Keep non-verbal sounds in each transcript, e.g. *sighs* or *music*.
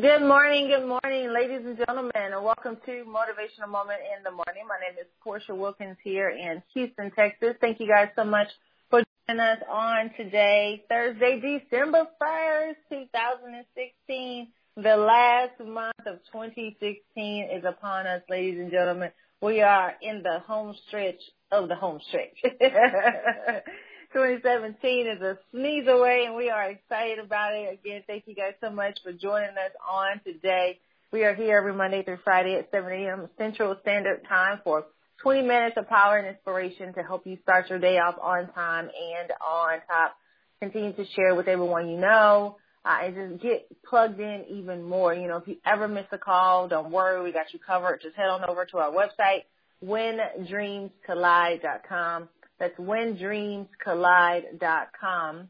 Good morning, good morning, ladies and gentlemen, and welcome to Motivational Moment in the Morning. My name is Portia Wilkins here in Houston, Texas. Thank you guys so much for joining us on today, Thursday, December 1st, 2016. The last month of 2016 is upon us, ladies and gentlemen. We are in the home stretch of the home stretch. *laughs* 2017 is a sneeze away and we are excited about it. Again, thank you guys so much for joining us on today. We are here every Monday through Friday at 7 a.m. Central Standard Time for 20 minutes of power and inspiration to help you start your day off on time and on top. Continue to share with everyone you know. Uh, and just get plugged in even more. You know, if you ever miss a call, don't worry, we got you covered. Just head on over to our website, whendreamscollide.com. That's whendreamscollide.com.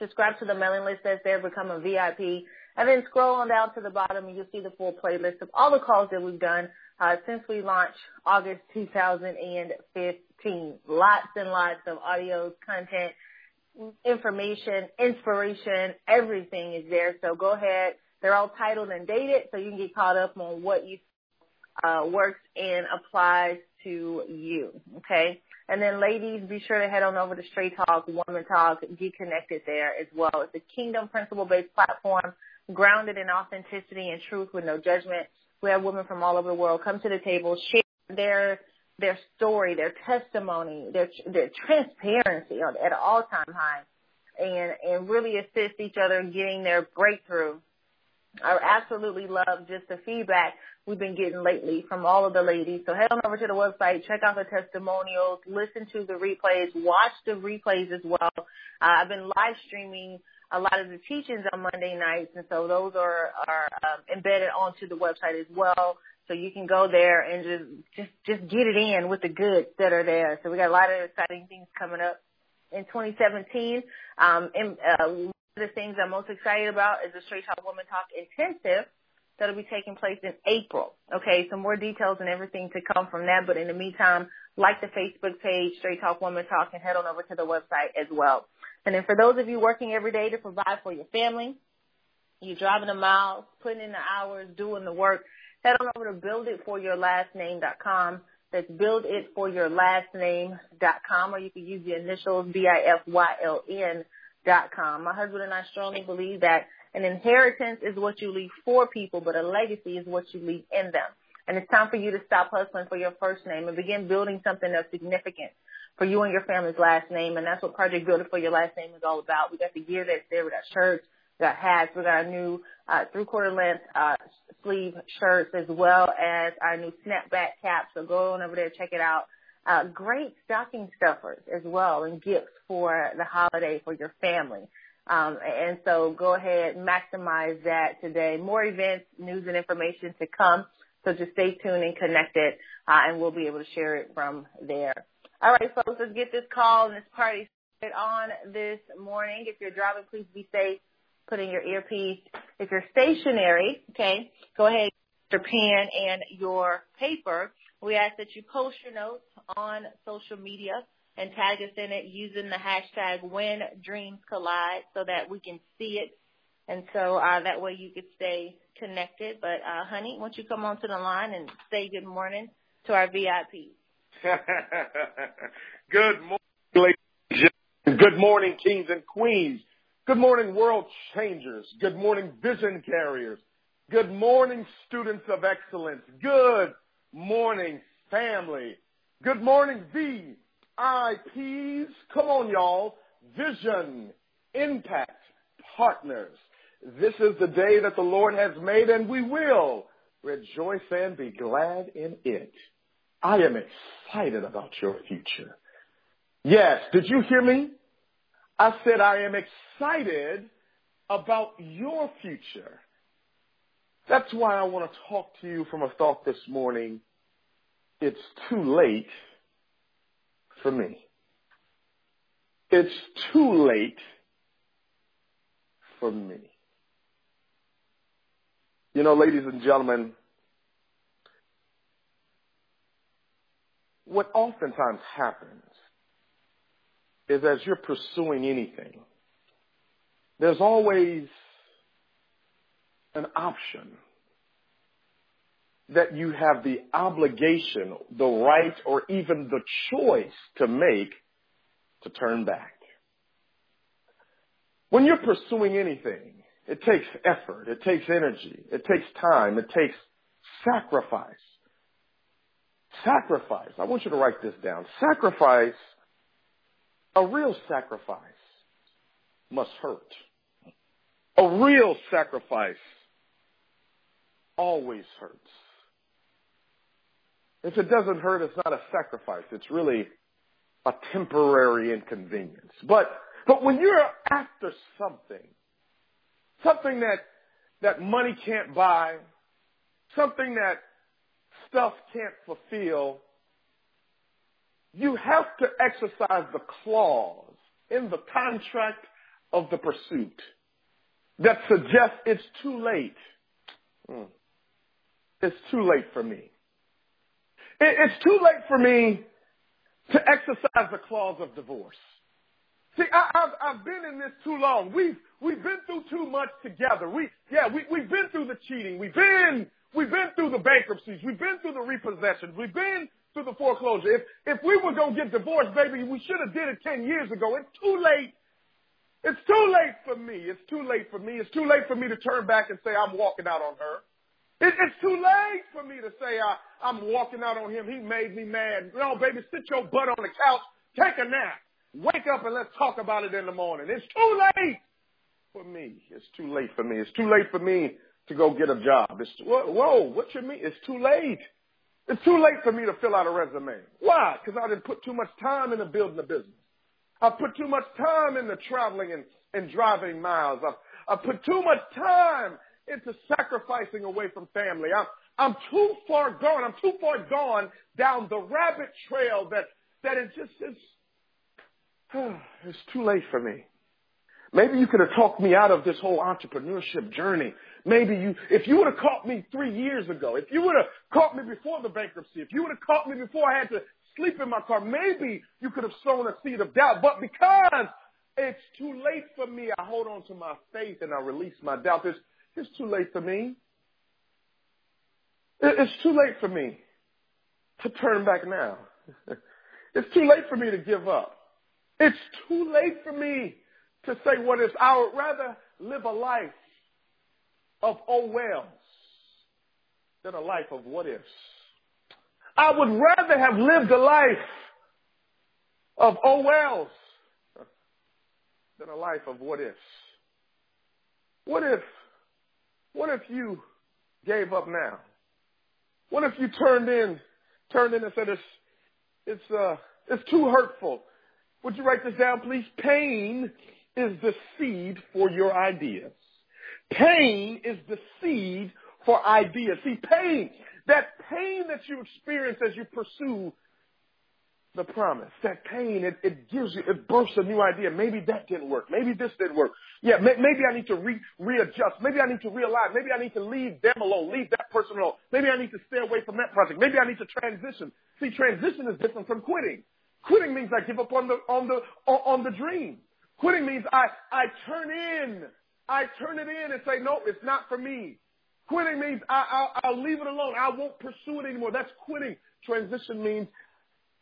Subscribe to the mailing list that's there, become a VIP, and then scroll on down to the bottom and you'll see the full playlist of all the calls that we've done uh, since we launched August 2015. Lots and lots of audios, content, information, inspiration, everything is there. So go ahead. They're all titled and dated so you can get caught up on what you uh, works and applies to you. Okay. And then ladies, be sure to head on over to Straight Talk, Woman Talk, get connected there as well. It's a kingdom principle based platform grounded in authenticity and truth with no judgment. We have women from all over the world come to the table, share their their story, their testimony, their their transparency at an all time high, and and really assist each other in getting their breakthrough. I absolutely love just the feedback we've been getting lately from all of the ladies. So head on over to the website, check out the testimonials, listen to the replays, watch the replays as well. Uh, I've been live streaming a lot of the teachings on Monday nights, and so those are are um, embedded onto the website as well. So you can go there and just just just get it in with the goods that are there. So we got a lot of exciting things coming up in 2017. Um, and uh, the things I'm most excited about is the Straight Talk Woman Talk Intensive that'll be taking place in April. Okay, some more details and everything to come from that. But in the meantime, like the Facebook page, Straight Talk Woman Talk, and head on over to the website as well. And then for those of you working every day to provide for your family, you're driving the miles, putting in the hours, doing the work, head on over to builditforyourlastname.com. That's builditforyourlastname.com, or you can use the initials B-I-F-Y-L-N dot com. My husband and I strongly believe that an inheritance is what you leave for people, but a legacy is what you leave in them. And it's time for you to stop hustling for your first name and begin building something of significance for you and your family's last name. And that's what Project Build It for Your Last Name is all about. We got the gear that's there. We got shirts. We got hats. We got our new uh, three-quarter length uh, sleeve shirts as well as our new snapback caps. So go on over there, check it out. Uh, great stocking stuffers as well and gifts for the holiday for your family. Um, and so go ahead, maximize that today. More events, news, and information to come. So just stay tuned and connected, uh, and we'll be able to share it from there. All right, folks, let's get this call and this party started on this morning. If you're driving, please be safe. Put in your earpiece. If you're stationary, okay, go ahead, your pen and your paper. We ask that you post your notes on social media and tag us in it using the hashtag when dreams collide so that we can see it. And so uh, that way you could stay connected. But uh, honey, why don't you come onto the line and say good morning to our VIPs. *laughs* good morning, ladies Good morning, kings and queens. Good morning, world changers. Good morning, vision carriers. Good morning, students of excellence. Good morning, family. Good morning, VIPs. Come on, y'all. Vision, impact, partners. This is the day that the Lord has made and we will rejoice and be glad in it. I am excited about your future. Yes, did you hear me? I said I am excited about your future. That's why I want to talk to you from a thought this morning. It's too late for me. It's too late for me. You know, ladies and gentlemen, what oftentimes happens is as you're pursuing anything, there's always an option that you have the obligation, the right, or even the choice to make to turn back. When you're pursuing anything, it takes effort, it takes energy, it takes time, it takes sacrifice. Sacrifice. I want you to write this down. Sacrifice, a real sacrifice must hurt. A real sacrifice always hurts. If it doesn't hurt, it's not a sacrifice. It's really a temporary inconvenience. But, but when you're after something, something that, that money can't buy, something that stuff can't fulfill, you have to exercise the clause in the contract of the pursuit that suggests it's too late. Hmm. It's too late for me. It's too late for me to exercise the clause of divorce. See, I, have I've been in this too long. We've we've been through too much together. We yeah, we we've been through the cheating. We've been we've been through the bankruptcies. We've been through the repossessions. We've been through the foreclosure. If if we were gonna get divorced, baby, we should have did it ten years ago. It's too late. It's too late for me. It's too late for me. It's too late for me to turn back and say I'm walking out on her. It, it's too late for me to say I, I'm walking out on him. He made me mad. No, baby, sit your butt on the couch, take a nap, wake up, and let's talk about it in the morning. It's too late for me. It's too late for me. It's too late for me to go get a job. It's whoa, what you mean? It's too late. It's too late for me to fill out a resume. Why? Because I didn't put too much time into building a business. I put too much time into traveling and, and driving miles. I, I put too much time into sacrificing away from family. I'm, I'm too far gone. I'm too far gone down the rabbit trail that, that it just is, *sighs* it's too late for me. Maybe you could have talked me out of this whole entrepreneurship journey. Maybe you, if you would have caught me three years ago, if you would have caught me before the bankruptcy, if you would have caught me before I had to sleep in my car, maybe you could have sown a seed of doubt. But because it's too late for me, I hold on to my faith and I release my doubt. It's, it's too late for me. It's too late for me to turn back now. *laughs* It's too late for me to give up. It's too late for me to say what is. I would rather live a life of oh wells than a life of what ifs. I would rather have lived a life of oh wells than a life of what ifs. What if, what if you gave up now? What if you turned in, turned in and said it's, it's, uh, it's too hurtful? Would you write this down, please? Pain is the seed for your ideas. Pain is the seed for ideas. See, pain, that pain that you experience as you pursue the promise. That pain, it, it gives you, it bursts a new idea. Maybe that didn't work. Maybe this didn't work. Yeah, may, maybe I need to re, readjust. Maybe I need to realign. Maybe I need to leave them alone, leave that person alone. Maybe I need to stay away from that project. Maybe I need to transition. See, transition is different from quitting. Quitting means I give up on the, on the, on the dream. Quitting means I, I turn in. I turn it in and say, no, it's not for me. Quitting means I, I'll, I'll leave it alone. I won't pursue it anymore. That's quitting. Transition means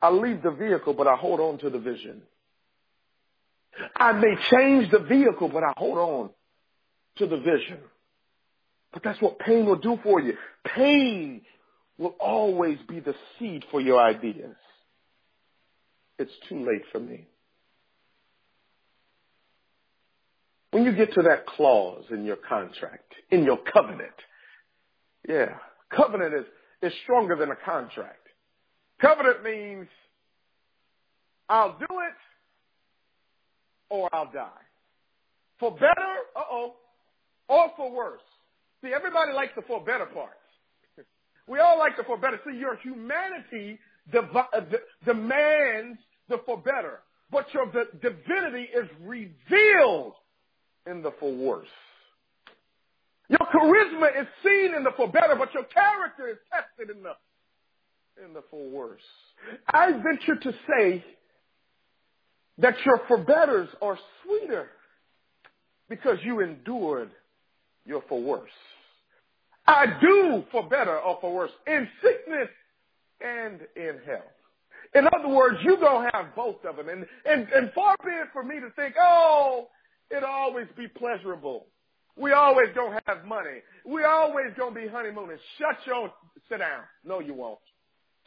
I leave the vehicle, but I hold on to the vision. I may change the vehicle, but I hold on to the vision. But that's what pain will do for you. Pain will always be the seed for your ideas. It's too late for me. When you get to that clause in your contract, in your covenant, yeah, covenant is, is stronger than a contract. Covenant means I'll do it or I'll die. For better, uh-oh, or for worse. See, everybody likes the for better parts. *laughs* We all like the for better. See, your humanity uh, demands the for better, but your divinity is revealed in the for worse. Your charisma is seen in the for better, but your character is tested in the in the for worse. I venture to say that your for betters are sweeter because you endured your for worse. I do for better or for worse, in sickness and in health. In other words, you're going to have both of them. And, and, and far be it for me to think, oh, it'll always be pleasurable. We always going to have money. We always going to be honeymooning. Shut your, sit down. No, you won't.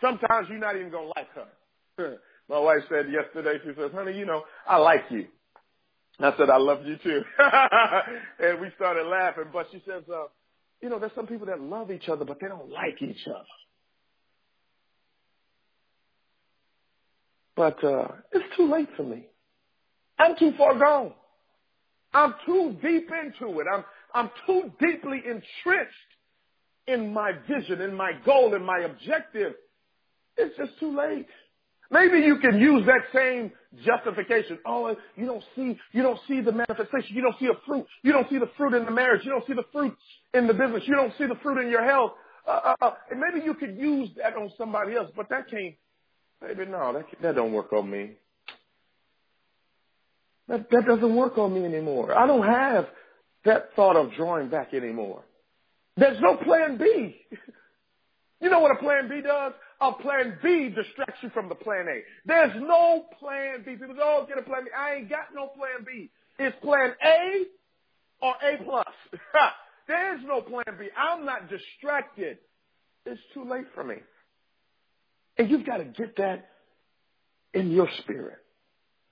Sometimes you're not even going to like her. *laughs* My wife said yesterday, she says, honey, you know, I like you. I said, I love you too. *laughs* and we started laughing, but she says, uh, you know, there's some people that love each other, but they don't like each other. But uh, it's too late for me. I'm too far gone. I'm too deep into it. I'm I'm too deeply entrenched in my vision, in my goal, in my objective. It's just too late. Maybe you can use that same justification. Oh, you don't see, you don't see the manifestation. You don't see a fruit. You don't see the fruit in the marriage. You don't see the fruit in the business. You don't see the fruit in your health. Uh, uh, uh, and maybe you could use that on somebody else, but that can't Baby, no, that, that don't work on me. That, that doesn't work on me anymore. I don't have that thought of drawing back anymore. There's no plan B. *laughs* You know what a plan B does? A plan B distracts you from the plan A. There's no plan B. People go, oh, get a plan B. I ain't got no plan B. It's plan A or A plus. There's no plan B. I'm not distracted. It's too late for me. And you've got to get that in your spirit.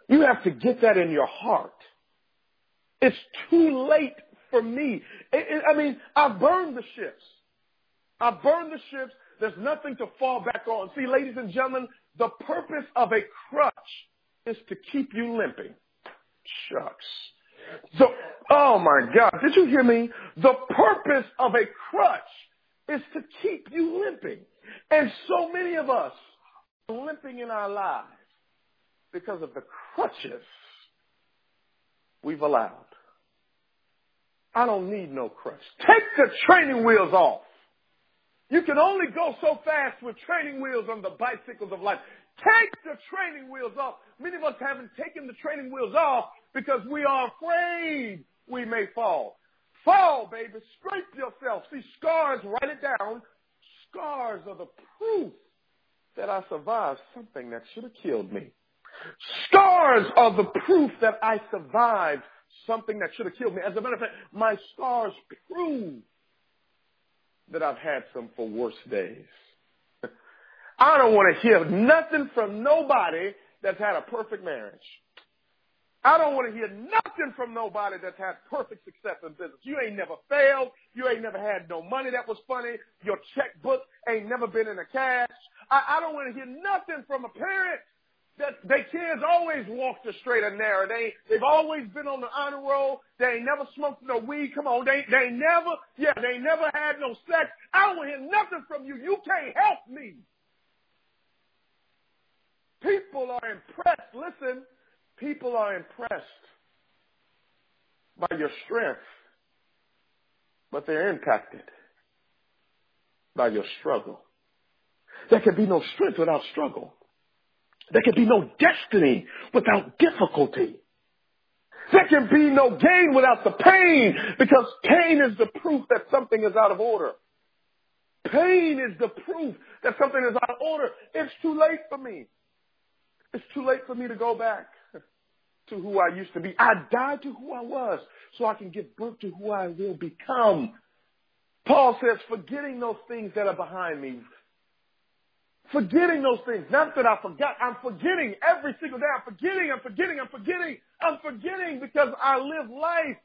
You have to get that in your heart. It's too late for me. It, it, I mean, I've burned the ships. I've burned the ships. There's nothing to fall back on. See, ladies and gentlemen, the purpose of a crutch is to keep you limping. Shucks. So, oh my God, did you hear me? The purpose of a crutch is to keep you limping. And so many of us are limping in our lives because of the crutches we've allowed. I don't need no crutch. Take the training wheels off. You can only go so fast with training wheels on the bicycles of life. Take the training wheels off. Many of us haven't taken the training wheels off because we are afraid we may fall. Fall, baby. Scrape yourself. See scars, write it down scars are the proof that I survived something that should have killed me. Scars are the proof that I survived something that should have killed me. As a matter of fact, my scars prove that I've had some for worse days. *laughs* I don't want to hear nothing from nobody that's had a perfect marriage. I don't want to hear nothing from nobody that's had perfect success in business. You ain't never failed. You ain't never had no money that was funny. Your checkbook ain't never been in a cash. I, I don't want to hear nothing from a parent that their kids always walked the straight and narrow. They they've always been on the honor roll. They ain't never smoked no weed. Come on, they they never yeah they never had no sex. I don't hear nothing from you. You can't help me. People are impressed. Listen, People are impressed by your strength, but they're impacted by your struggle. There can be no strength without struggle. There can be no destiny without difficulty. There can be no gain without the pain because pain is the proof that something is out of order. Pain is the proof that something is out of order. It's too late for me. It's too late for me to go back *laughs* to who I used to be. I died to who I was so I can give birth to who I will become. Paul says, forgetting those things that are behind me. Forgetting those things. Not that I forgot. I'm forgetting every single day. I'm forgetting, I'm forgetting, I'm forgetting. I'm forgetting because I live life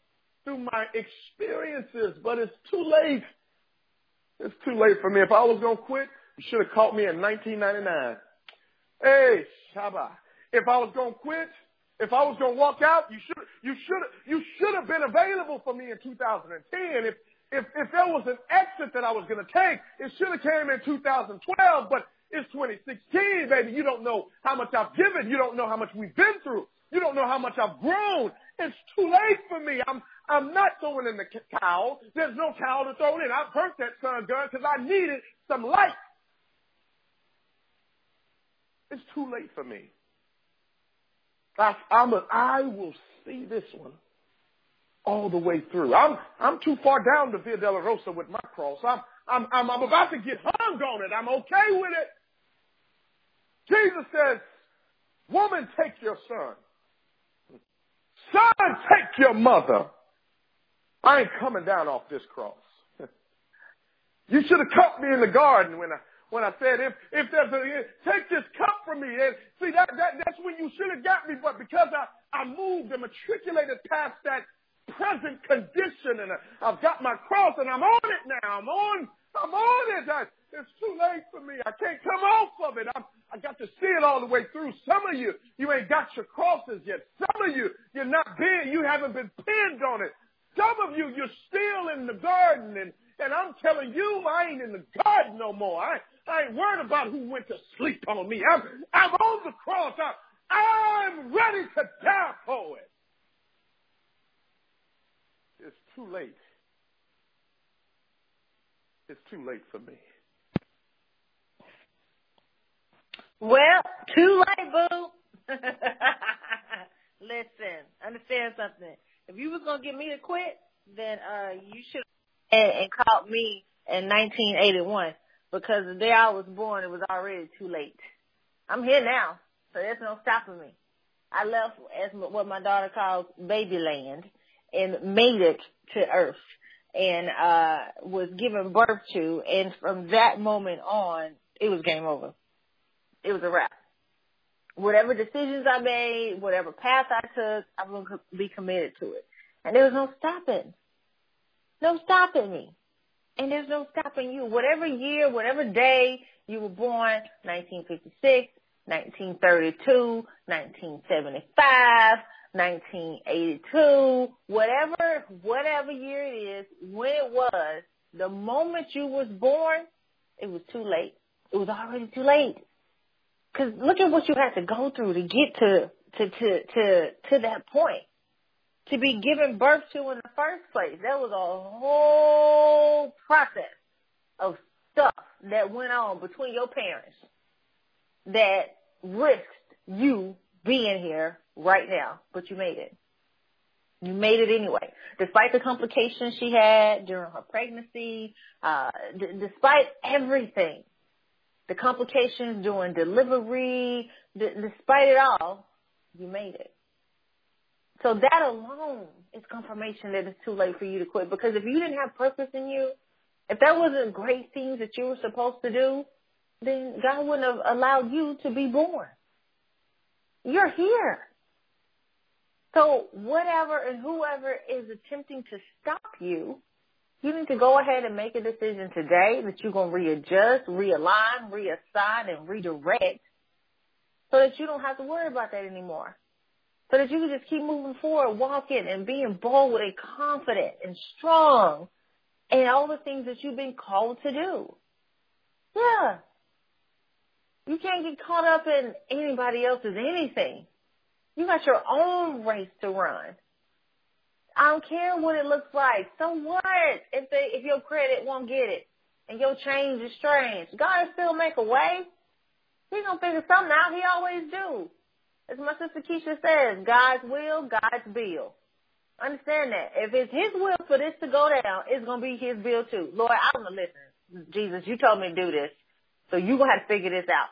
through my experiences, but it's too late. It's too late for me. If I was going to quit, you should have caught me in 1999. Hey, Shabba. If I was going to quit, if I was going to walk out, you should you should you should have been available for me in 2010. If if if there was an exit that I was going to take, it should have came in 2012. But it's 2016, baby. You don't know how much I've given. You don't know how much we've been through. You don't know how much I've grown. It's too late for me. I'm I'm not throwing in the towel. There's no towel to throw in. I burnt that sun gun because I needed some light. It's too late for me. I, I'm a, I will see this one. all the way through. I'm, I'm too far down the Via Dolorosa with my cross. I'm, I'm, I'm about to get hung on it. I'm okay with it. Jesus says, woman, take your son. Son, take your mother. I ain't coming down off this cross. *laughs* you should have caught me in the garden when I, when I said, if, if there's a, take this cup from me. And see, that, that, that's when you should have got me. But because I, I moved and matriculated past that present condition and I've got my cross and I'm on it now. I'm on, I'm on it. I, it's too late for me. I can't come off of it. I'm, I got to see it all the way through. Some of you, you ain't got your crosses yet. Some of you, you're not been, you haven't been pinned on it. Some of you, you're still in the garden and, and I'm telling you, I ain't in the garden no more. I, I ain't worried about who went to sleep on me. I'm, I'm on the cross. I, I'm ready to die for it. It's too late. It's too late for me. Well, too late, boo. *laughs* Listen, understand something. If you was gonna get me to quit, then uh you should and, and called me in 1981 because the day I was born, it was already too late. I'm here now, so there's no stopping me. I left as what my daughter calls babyland and made it to earth and uh was given birth to and from that moment on it was game over. It was a wrap. Whatever decisions I made, whatever path I took, I'm going to be committed to it. And there was no stopping. No stopping me. And there's no stopping you. Whatever year, whatever day you were born, 1956, 1932, 1975, 1982, whatever, whatever year it is, when it was, the moment you was born, it was too late. It was already too late. Cause look at what you had to go through to get to, to, to, to, to that point. To be given birth to in the first place. That was a whole process of stuff that went on between your parents that risked you being here right now, but you made it. You made it anyway. Despite the complications she had during her pregnancy, uh, d- despite everything, the complications during delivery, despite it all, you made it. So that alone is confirmation that it's too late for you to quit. Because if you didn't have purpose in you, if there wasn't great things that you were supposed to do, then God wouldn't have allowed you to be born. You're here. So whatever and whoever is attempting to stop you, you need to go ahead and make a decision today that you're going to readjust, realign, reassign, and redirect so that you don't have to worry about that anymore. So that you can just keep moving forward, walking and being bold and confident and strong and all the things that you've been called to do. Yeah. You can't get caught up in anybody else's anything. You got your own race to run. I don't care what it looks like. So what if they if your credit won't get it and your change is strange? God will still make a way. He gonna figure something out. He always do. As my sister Keisha says, God's will, God's bill. Understand that. If it's His will for this to go down, it's gonna be His bill too. Lord, I'm gonna listen. Jesus, you told me to do this, so you gonna have to figure this out.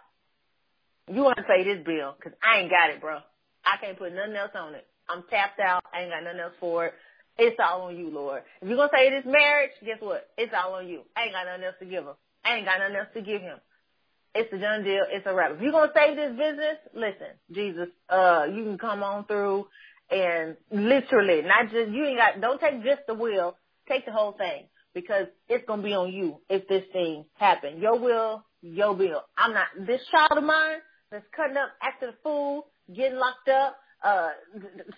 You want to pay this bill because I ain't got it, bro. I can't put nothing else on it. I'm tapped out. I ain't got nothing else for it. It's all on you, Lord. If you're going to say this marriage, guess what? It's all on you. I ain't got nothing else to give him. I ain't got nothing else to give him. It's a done deal. It's a wrap. If you're going to save this business, listen, Jesus, uh, you can come on through and literally, not just, you ain't got, don't take just the will, take the whole thing because it's going to be on you if this thing happens. Your will, your bill. I'm not, this child of mine that's cutting up, acting a fool, getting locked up, uh,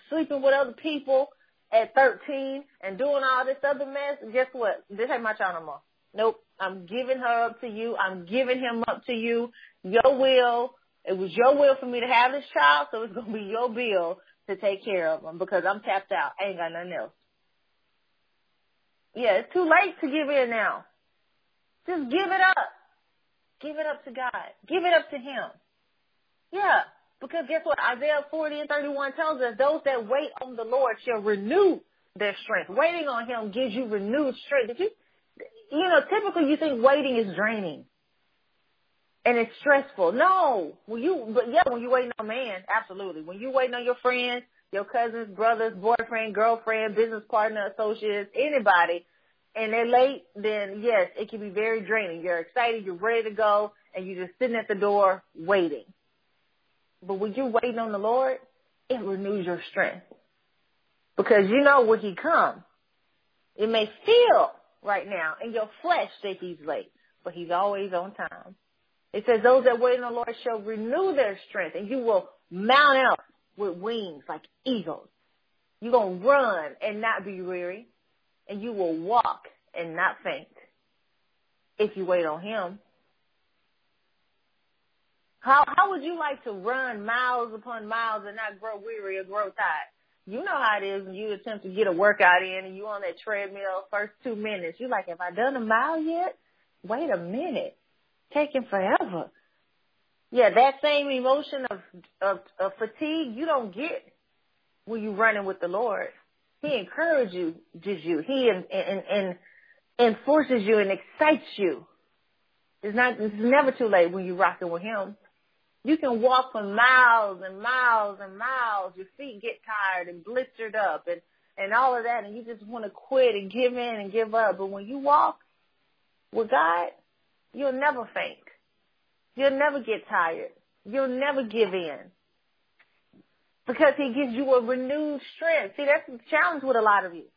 sleeping with other people at 13 and doing all this other mess, guess what? This ain't my child no more. Nope. I'm giving her up to you. I'm giving him up to you. Your will. It was your will for me to have this child, so it's going to be your bill to take care of him because I'm tapped out. I ain't got nothing else. Yeah, it's too late to give in now. Just give it up. Give it up to God. Give it up to him. Yeah. Because guess what? Isaiah 40 and 31 tells us those that wait on the Lord shall renew their strength. Waiting on him gives you renewed strength. You, you know, typically you think waiting is draining and it's stressful. No, when you, but yeah, when you waiting on man, absolutely. When you waiting on your friends, your cousins, brothers, boyfriend, girlfriend, business partner, associates, anybody, and they're late, then yes, it can be very draining. You're excited, you're ready to go, and you're just sitting at the door waiting. But when you're waiting on the Lord, it renews your strength. Because you know when he comes, it may feel right now in your flesh that he's late, but he's always on time. It says those that wait on the Lord shall renew their strength and you will mount up with wings like eagles. You're going to run and not be weary and you will walk and not faint if you wait on him. How how would you like to run miles upon miles and not grow weary or grow tired? You know how it is when you attempt to get a workout in and you on that treadmill first two minutes. You're like, have I done a mile yet? Wait a minute. Taking forever. Yeah, that same emotion of, of, of fatigue you don't get when you're running with the Lord. He encourages you. He and, and, and enforces you and excites you. It's not, it's never too late when you're rocking with Him. You can walk for miles and miles and miles. Your feet get tired and blistered up and, and all of that and you just want to quit and give in and give up. But when you walk with God, you'll never faint. You'll never get tired. You'll never give in. Because he gives you a renewed strength. See, that's the challenge with a lot of you.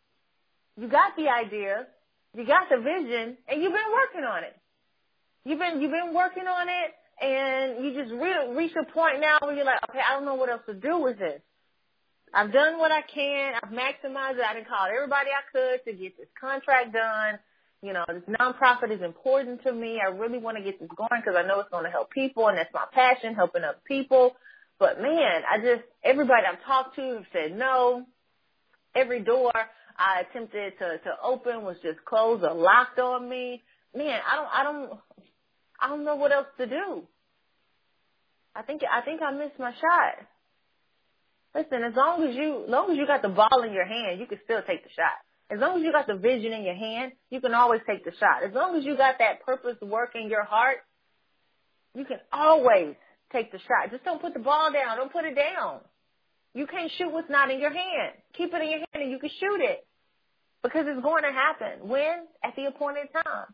You got the idea, you got the vision, and you've been working on it. You've been, you've been working on it and you just re- reach a point now where you're like, okay, I don't know what else to do with this. I've done what I can. I've maximized it. I didn't call everybody I could to get this contract done. You know, this nonprofit is important to me. I really want to get this going because I know it's going to help people and that's my passion, helping other people. But man, I just, everybody I've talked to have said no. Every door I attempted to, to open was just closed or locked on me. Man, I don't, I don't, I don't know what else to do. I think I think I missed my shot. Listen, as long as you, as long as you got the ball in your hand, you can still take the shot. As long as you got the vision in your hand, you can always take the shot. As long as you got that purpose work in your heart, you can always take the shot. Just don't put the ball down. Don't put it down. You can't shoot what's not in your hand. Keep it in your hand and you can shoot it. Because it's going to happen. When? At the appointed time.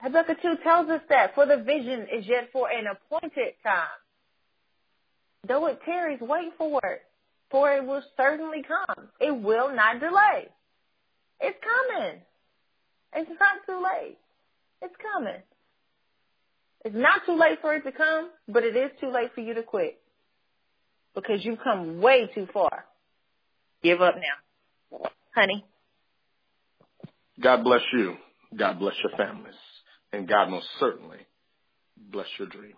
Habakkuk 2 tells us that, for the vision is yet for an appointed time. Though it tarries, wait for it, for it will certainly come. It will not delay. It's coming. It's not too late. It's coming. It's not too late for it to come, but it is too late for you to quit. Because you've come way too far. Give up now. Honey. God bless you. God bless your families and God most certainly bless your dreams.